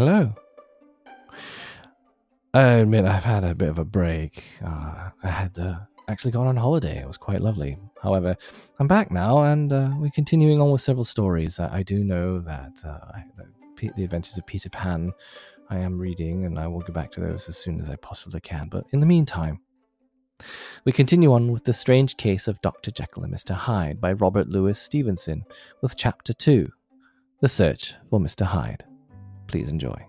Hello. I admit I've had a bit of a break. Uh, I had uh, actually gone on holiday. It was quite lovely. However, I'm back now, and uh, we're continuing on with several stories. I, I do know that uh, the, the Adventures of Peter Pan I am reading, and I will get back to those as soon as I possibly can. But in the meantime, we continue on with the strange case of Dr. Jekyll and Mr. Hyde by Robert Louis Stevenson with Chapter 2 The Search for Mr. Hyde. Please enjoy.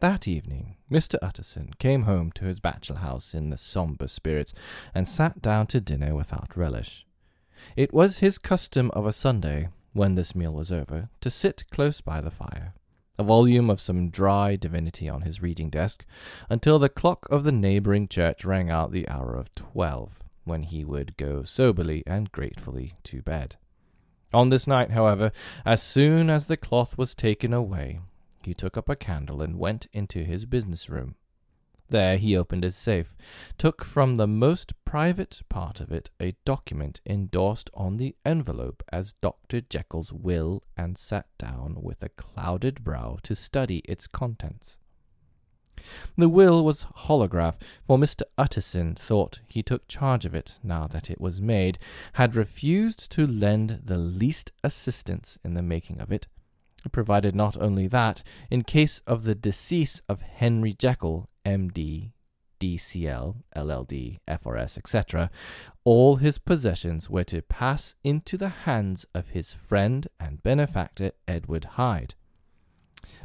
That evening, Mr. Utterson came home to his bachelor house in the sombre spirits and sat down to dinner without relish. It was his custom of a Sunday, when this meal was over, to sit close by the fire, a volume of some dry divinity on his reading desk, until the clock of the neighbouring church rang out the hour of twelve, when he would go soberly and gratefully to bed. On this night, however, as soon as the cloth was taken away, he took up a candle and went into his business room. There he opened his safe, took from the most private part of it a document endorsed on the envelope as Dr. Jekyll's will, and sat down with a clouded brow to study its contents. The will was holograph, for Mr. Utterson thought he took charge of it now that it was made, had refused to lend the least assistance in the making of it, provided not only that, in case of the decease of Henry Jekyll, M.D., DCL, LLD, FRS, etc., all his possessions were to pass into the hands of his friend and benefactor Edward Hyde.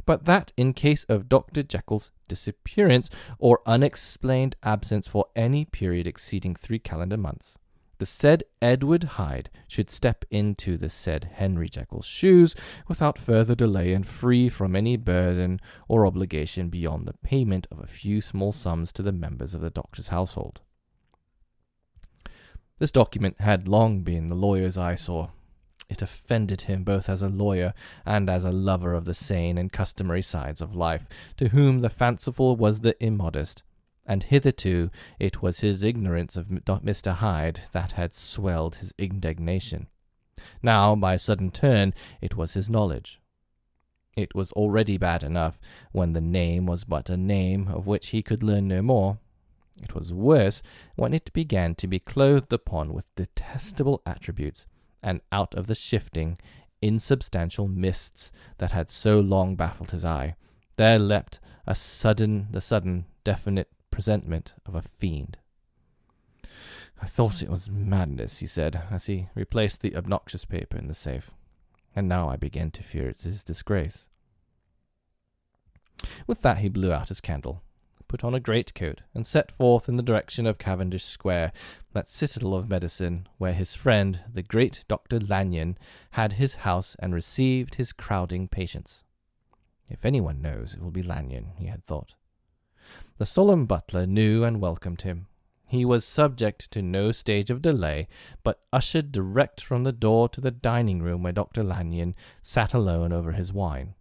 But that in case of Dr. Jekyll's disappearance or unexplained absence for any period exceeding three calendar months, the said Edward Hyde should step into the said Henry Jekyll's shoes without further delay and free from any burden or obligation beyond the payment of a few small sums to the members of the doctor's household. This document had long been the lawyer's eyesore. It offended him both as a lawyer and as a lover of the sane and customary sides of life, to whom the fanciful was the immodest, and hitherto it was his ignorance of Mr. Hyde that had swelled his indignation. Now, by a sudden turn, it was his knowledge. It was already bad enough when the name was but a name of which he could learn no more. It was worse when it began to be clothed upon with detestable attributes, and out of the shifting, insubstantial mists that had so long baffled his eye, there leapt a sudden, the sudden, definite presentment of a fiend. I thought it was madness, he said, as he replaced the obnoxious paper in the safe, and now I begin to fear it's his disgrace. With that he blew out his candle, put on a greatcoat, and set forth in the direction of Cavendish Square, that citadel of medicine, where his friend, the great Dr. Lanyon, had his house and received his crowding patients. If anyone knows, it will be Lanyon, he had thought. The solemn butler knew and welcomed him. He was subject to no stage of delay, but ushered direct from the door to the dining room where Dr. Lanyon sat alone over his wine.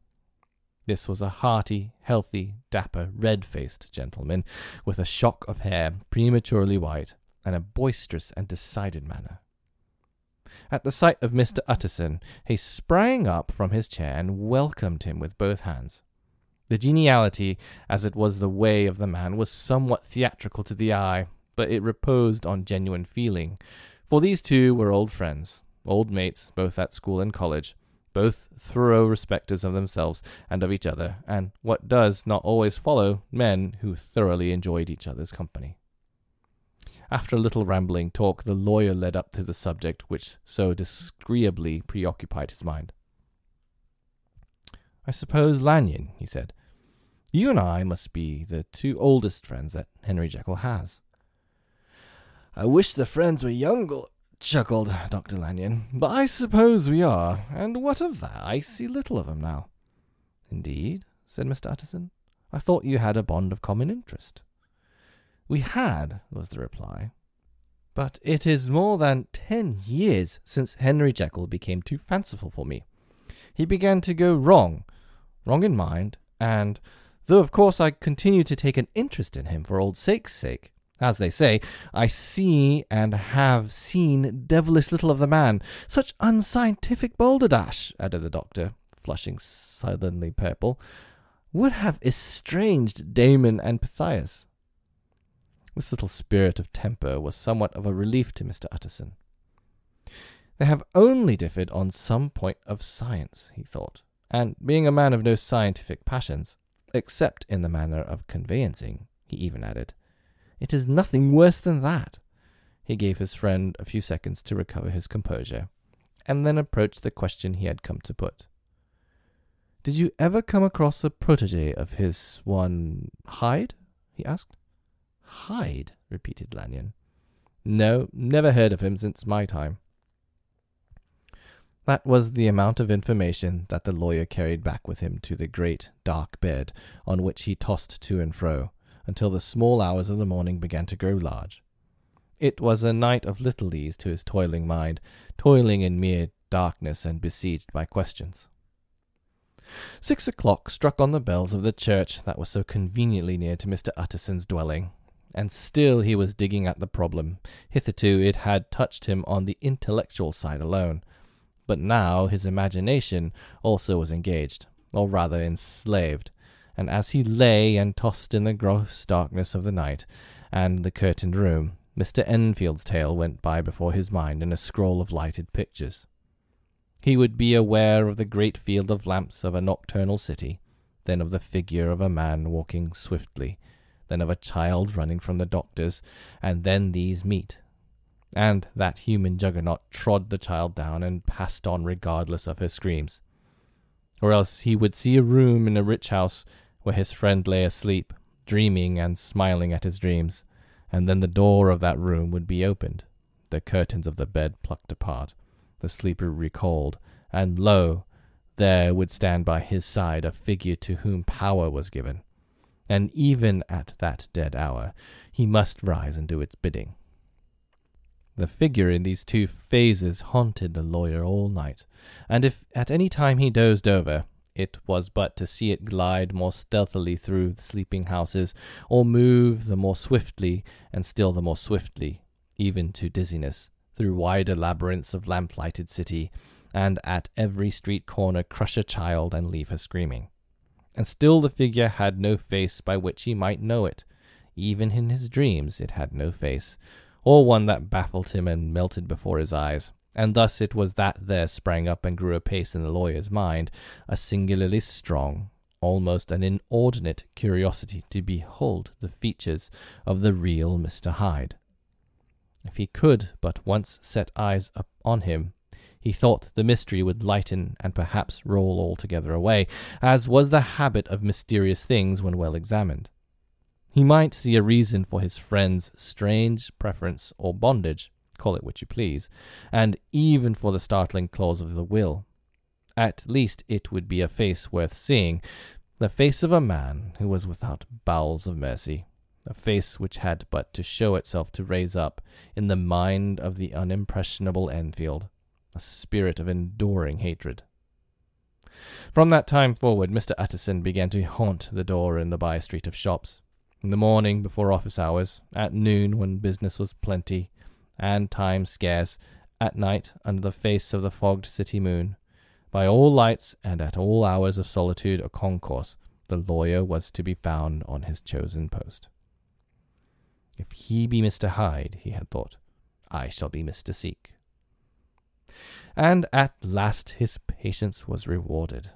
This was a hearty, healthy, dapper, red faced gentleman, with a shock of hair, prematurely white, and a boisterous and decided manner. At the sight of Mr. Utterson, he sprang up from his chair and welcomed him with both hands. The geniality, as it was the way of the man, was somewhat theatrical to the eye, but it reposed on genuine feeling, for these two were old friends, old mates, both at school and college, both thorough respecters of themselves and of each other, and what does not always follow, men who thoroughly enjoyed each other's company. After a little rambling talk, the lawyer led up to the subject which so disagreeably preoccupied his mind. I suppose Lanyon, he said, you and I must be the two oldest friends that Henry Jekyll has. I wish the friends were younger, chuckled Dr. Lanyon, but I suppose we are, and what of that? I see little of him now. Indeed, said Mr. Utterson. I thought you had a bond of common interest. We had, was the reply. But it is more than ten years since Henry Jekyll became too fanciful for me. He began to go wrong, wrong in mind, and though of course I continue to take an interest in him for old sake's sake, As they say, I see and have seen devilish little of the man. Such unscientific balderdash, added the doctor, flushing suddenly purple, would have estranged Damon and Pythias. This little spirit of temper was somewhat of a relief to Mr. Utterson. They have only differed on some point of science, he thought, and being a man of no scientific passions, except in the manner of conveyancing, he even added, it is nothing worse than that. He gave his friend a few seconds to recover his composure, and then approached the question he had come to put. Did you ever come across a protege of his, one Hyde? he asked. Hyde? repeated Lanyon. No, never heard of him since my time. That was the amount of information that the lawyer carried back with him to the great, dark bed on which he tossed to and fro, until the small hours of the morning began to grow large. It was a night of little ease to his toiling mind, toiling in mere darkness and besieged by questions. Six o'clock struck on the bells of the church that was so conveniently near to Mr. Utterson's dwelling, and still he was digging at the problem. Hitherto it had touched him on the intellectual side alone, but now his imagination also was engaged, or rather enslaved, and as he lay and tossed in the gross darkness of the night and the curtained room, Mr. Enfield's tale went by before his mind in a scroll of lighted pictures. He would be aware of the great field of lamps of a nocturnal city, then of the figure of a man walking swiftly, then of a child running from the doctor's, and then these meet. And that human juggernaut trod the child down and passed on regardless of her screams. Or else he would see a room in a rich house where his friend lay asleep, dreaming and smiling at his dreams, and then the door of that room would be opened, the curtains of the bed plucked apart, the sleeper recalled, and lo, there would stand by his side a figure to whom power was given, and even at that dead hour he must rise and do its bidding. The figure in these two phases haunted the lawyer all night, and if at any time he dozed over, it was but to see it glide more stealthily through the sleeping houses, or move the more swiftly, and still the more swiftly, even to dizziness, through wider labyrinths of lamp-lighted city, and at every street corner crush a child and leave her screaming. And still the figure had no face by which he might know it. Even in his dreams it had no face, or one that baffled him and melted before his eyes and thus it was that there sprang up and grew apace in the lawyer's mind a singularly strong, almost an inordinate curiosity to behold the features of the real Mr. Hyde. If he could but once set eyes upon him, he thought the mystery would lighten and perhaps roll altogether away, as was the habit of mysterious things when well examined. He might see a reason for his friend's strange preference or bondage, call it what you please, and even for the startling clause of the will. At least it would be a face worth seeing, the face of a man who was without bowels of mercy, a face which had but to show itself to raise up, in the mind of the unimpressionable Enfield, a spirit of enduring hatred. From that time forward, Mr. Utterson began to haunt the door in the by street of shops. In the morning before office hours, at noon when business was plenty, and time scarce, at night under the face of the fogged city moon. By all lights and at all hours of solitude or concourse, the lawyer was to be found on his chosen post. If he be Mr. Hyde, he had thought, I shall be Mr. Seek. And at last his patience was rewarded.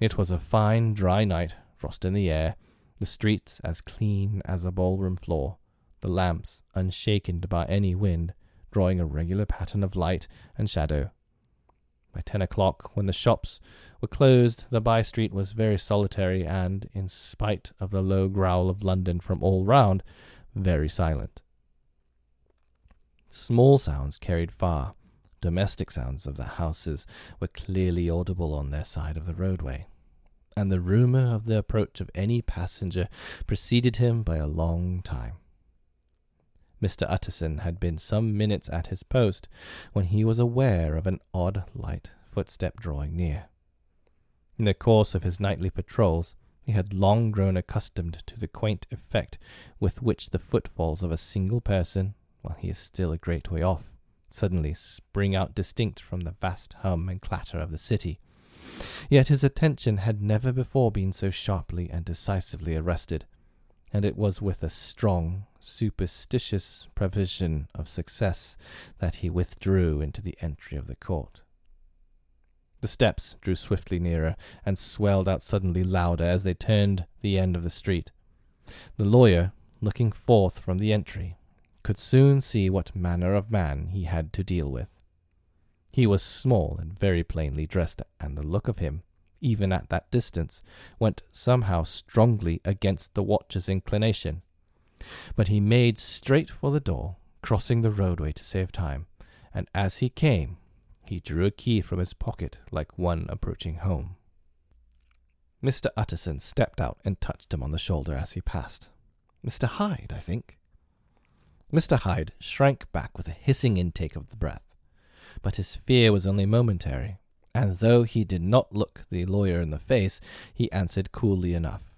It was a fine, dry night, frost in the air, the streets as clean as a ballroom floor, the lamps unshaken by any wind, drawing a regular pattern of light and shadow. By ten o'clock, when the shops were closed, the by street was very solitary and, in spite of the low growl of London from all round, very silent. Small sounds carried far. Domestic sounds of the houses were clearly audible on their side of the roadway, and the rumour of the approach of any passenger preceded him by a long time. Mr. Utterson had been some minutes at his post when he was aware of an odd light footstep drawing near. In the course of his nightly patrols, He had long grown accustomed to the quaint effect with which the footfalls of a single person, while he is still a great way off, suddenly spring out distinct from the vast hum and clatter of the city. Yet his attention had never before been so sharply and decisively arrested, and it was with a strong, superstitious prevision of success that he withdrew into the entry of the court. The steps drew swiftly nearer, and swelled out suddenly louder as they turned the end of the street. The lawyer, looking forth from the entry, could soon see what manner of man he had to deal with. He was small and very plainly dressed, and the look of him, even at that distance, went somehow strongly against the watcher's inclination. But he made straight for the door, crossing the roadway to save time, and as he came, he drew a key from his pocket like one approaching home. Mr. Utterson stepped out and touched him on the shoulder as he passed. Mr. Hyde, I think. Mr. Hyde shrank back with a hissing intake of the breath, but his fear was only momentary, and though he did not look the lawyer in the face, he answered coolly enough,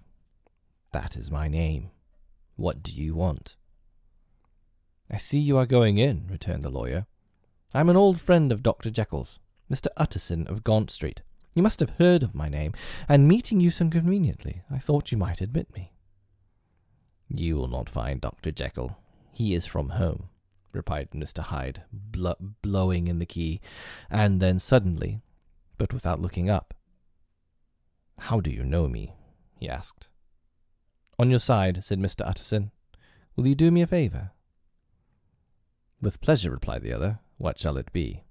That is my name. What do you want? I see you are going in, returned the lawyer. I am an old friend of Dr. Jekyll's, Mr. Utterson of Gaunt Street. You must have heard of my name, and meeting you so conveniently, I thought you might admit me. You will not find Dr. Jekyll. He is from home, replied Mr. Hyde, bl- blowing in the key, and then suddenly, but without looking up. How do you know me? he asked. On your side, said Mr. Utterson. Will you do me a favour? With pleasure, replied the other. What shall it be?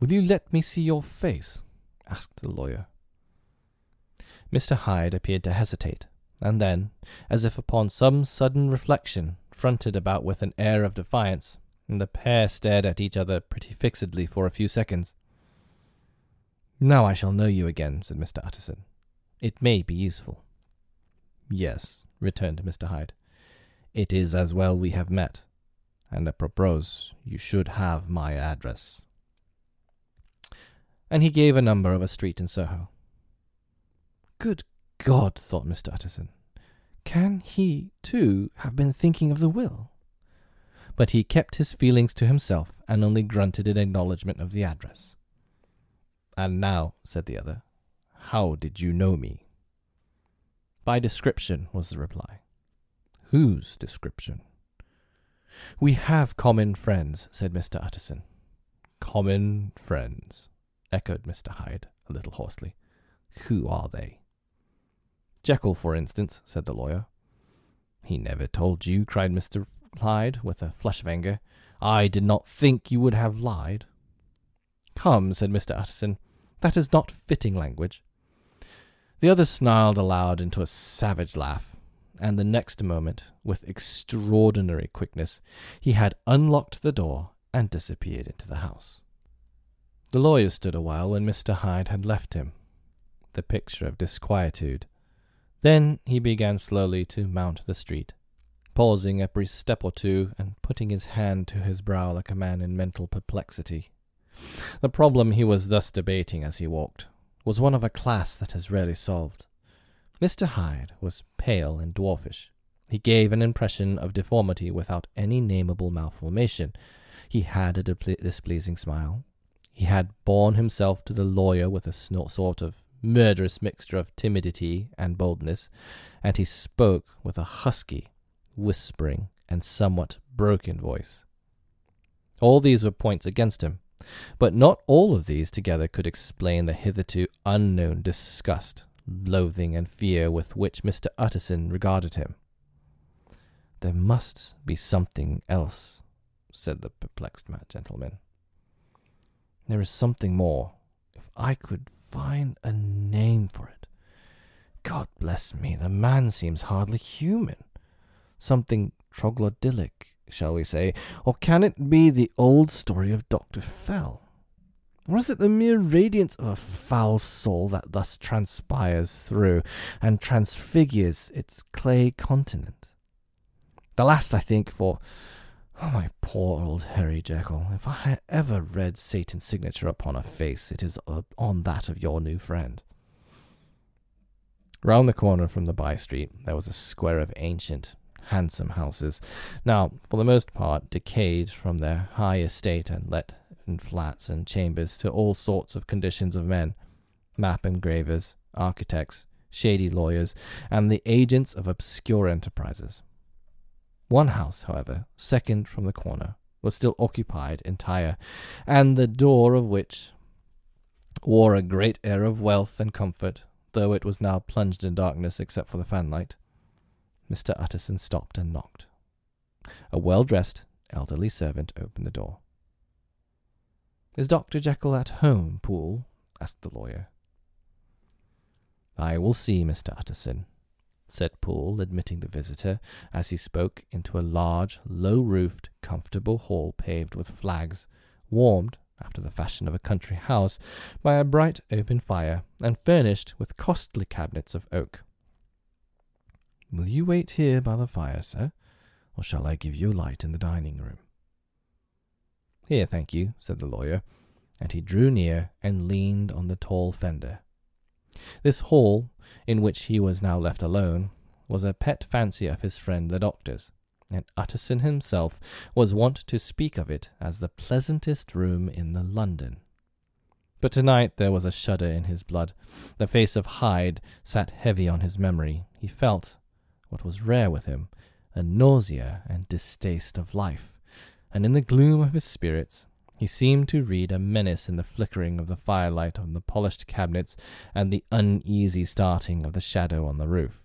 Will you let me see your face? asked the lawyer. Mr. Hyde appeared to hesitate, and then, as if upon some sudden reflection, fronted about with an air of defiance, and the pair stared at each other pretty fixedly for a few seconds. Now I shall know you again, said Mr. Utterson. It may be useful. Yes, returned Mr. Hyde. It is as well we have met and apropos, you should have my address. And he gave a number of a street in Soho. Good God, thought Mr. Utterson, can he, too, have been thinking of the will? But he kept his feelings to himself and only grunted in acknowledgment of the address. And now, said the other, how did you know me? By description, was the reply. Whose description? We have common friends, said Mr. Utterson. Common friends, echoed Mr. Hyde, a little hoarsely. Who are they? Jekyll, for instance, said the lawyer. He never told you, cried Mr. Hyde, with a flush of anger. I did not think you would have lied. Come, said Mr. Utterson, that is not fitting language. The other snarled aloud into a savage laugh and the next moment, with extraordinary quickness, he had unlocked the door and disappeared into the house. The lawyer stood a while when Mr. Hyde had left him, the picture of disquietude. Then he began slowly to mount the street, pausing every step or two and putting his hand to his brow like a man in mental perplexity. The problem he was thus debating as he walked was one of a class that is rarely solved. Mr. Hyde was pale and dwarfish. He gave an impression of deformity without any nameable malformation. He had a displeasing smile. He had borne himself to the lawyer with a sort of murderous mixture of timidity and boldness, and he spoke with a husky, whispering, and somewhat broken voice. All these were points against him, but not all of these together could explain the hitherto unknown disgust loathing and fear with which Mr. Utterson regarded him. There must be something else, said the perplexed gentleman. There is something more. If I could find a name for it. God bless me, the man seems hardly human. Something troglodytic, shall we say, or can it be the old story of Dr. Fell? Or is it the mere radiance of a foul soul that thus transpires through and transfigures its clay continent? The last, I think, for Oh, my poor old Harry Jekyll, if I ever read Satan's signature upon a face, it is uh, on that of your new friend. Round the corner from the by street there was a square of ancient, handsome houses, now, for the most part, decayed from their high estate and let in flats and chambers to all sorts of conditions of men map engravers, architects, shady lawyers, and the agents of obscure enterprises. One house, however, second from the corner, was still occupied entire, and the door of which wore a great air of wealth and comfort, though it was now plunged in darkness except for the fanlight. Mr. Utterson stopped and knocked. A well dressed, elderly servant opened the door. Is Dr. Jekyll at home, Poole? asked the lawyer. I will see, Mr. Utterson, said Poole, admitting the visitor, as he spoke, into a large, low roofed, comfortable hall paved with flags, warmed, after the fashion of a country house, by a bright open fire, and furnished with costly cabinets of oak. Will you wait here by the fire, sir, or shall I give you a light in the dining room? Here, thank you, said the lawyer, and he drew near and leaned on the tall fender. This hall, in which he was now left alone, was a pet fancy of his friend the doctor's, and Utterson himself was wont to speak of it as the pleasantest room in the London. But tonight there was a shudder in his blood. The face of Hyde sat heavy on his memory. He felt, what was rare with him, a nausea and distaste of life, and in the gloom of his spirits he seemed to read a menace in the flickering of the firelight on the polished cabinets and the uneasy starting of the shadow on the roof.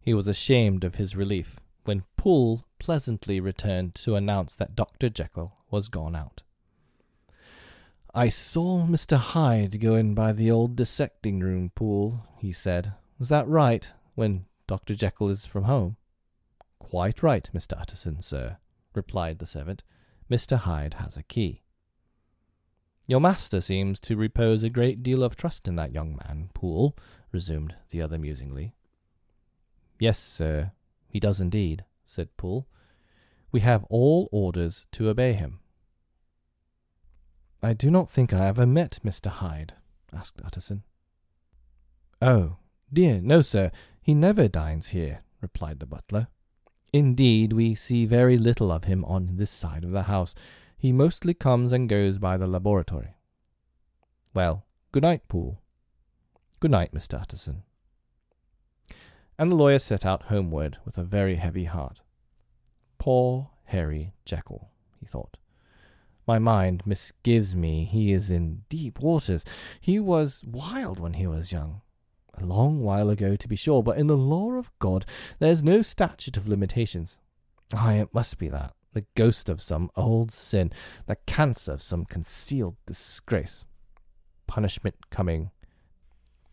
He was ashamed of his relief when Poole pleasantly returned to announce that Dr. Jekyll was gone out. I saw Mr. Hyde go in by the old dissecting room, Poole, he said. Was that right, when Dr. Jekyll is from home? Quite right, Mr. Utterson, sir, replied the servant. Mr. Hyde has a key. Your master seems to repose a great deal of trust in that young man, Poole, resumed the other musingly. Yes, sir, he does indeed, said Poole. We have all orders to obey him. I do not think I ever met Mr. Hyde, asked Utterson. Oh, dear, no, sir, he never dines here, replied the butler. Indeed, we see very little of him on this side of the house. He mostly comes and goes by the laboratory. Well, good night, Poole. Good night, Mr. Utterson. And the lawyer set out homeward with a very heavy heart. Poor Harry Jekyll, he thought. My mind misgives me he is in deep waters. He was wild when he was young. A long while ago, to be sure, but in the law of God there's no statute of limitations. Ay, it must be that, the ghost of some old sin, the cancer of some concealed disgrace. Punishment coming.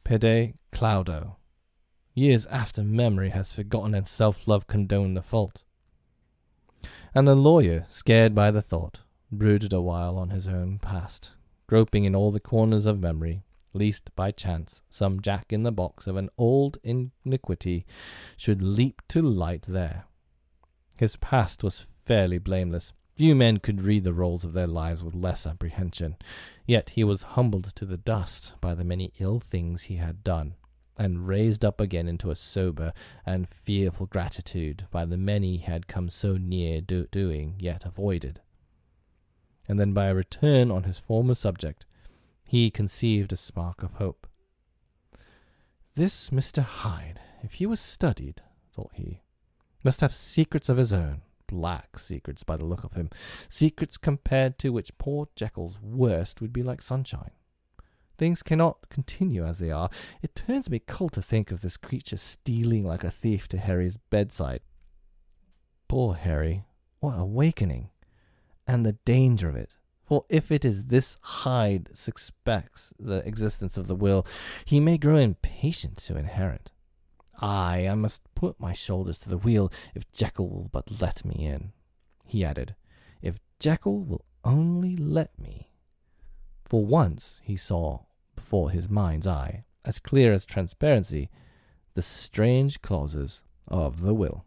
Pede claudo. Years after memory has forgotten and self love condoned the fault. And the lawyer, scared by the thought, brooded a while on his own past, groping in all the corners of memory lest by chance some jack in the box of an old iniquity should leap to light there. His past was fairly blameless. Few men could read the rolls of their lives with less apprehension. Yet he was humbled to the dust by the many ill things he had done, and raised up again into a sober and fearful gratitude by the many he had come so near do- doing, yet avoided. And then by a return on his former subject, he conceived a spark of hope. This Mr. Hyde, if he was studied, thought he, must have secrets of his own, black secrets by the look of him, secrets compared to which poor Jekyll's worst would be like sunshine. Things cannot continue as they are. It turns me cold to think of this creature stealing like a thief to Harry's bedside. Poor Harry, what awakening! And the danger of it. For if it is this Hyde suspects the existence of the will, he may grow impatient to inherit. Ay, I must put my shoulders to the wheel if Jekyll will but let me in. He added, If Jekyll will only let me. For once he saw before his mind's eye, as clear as transparency, the strange clauses of the will.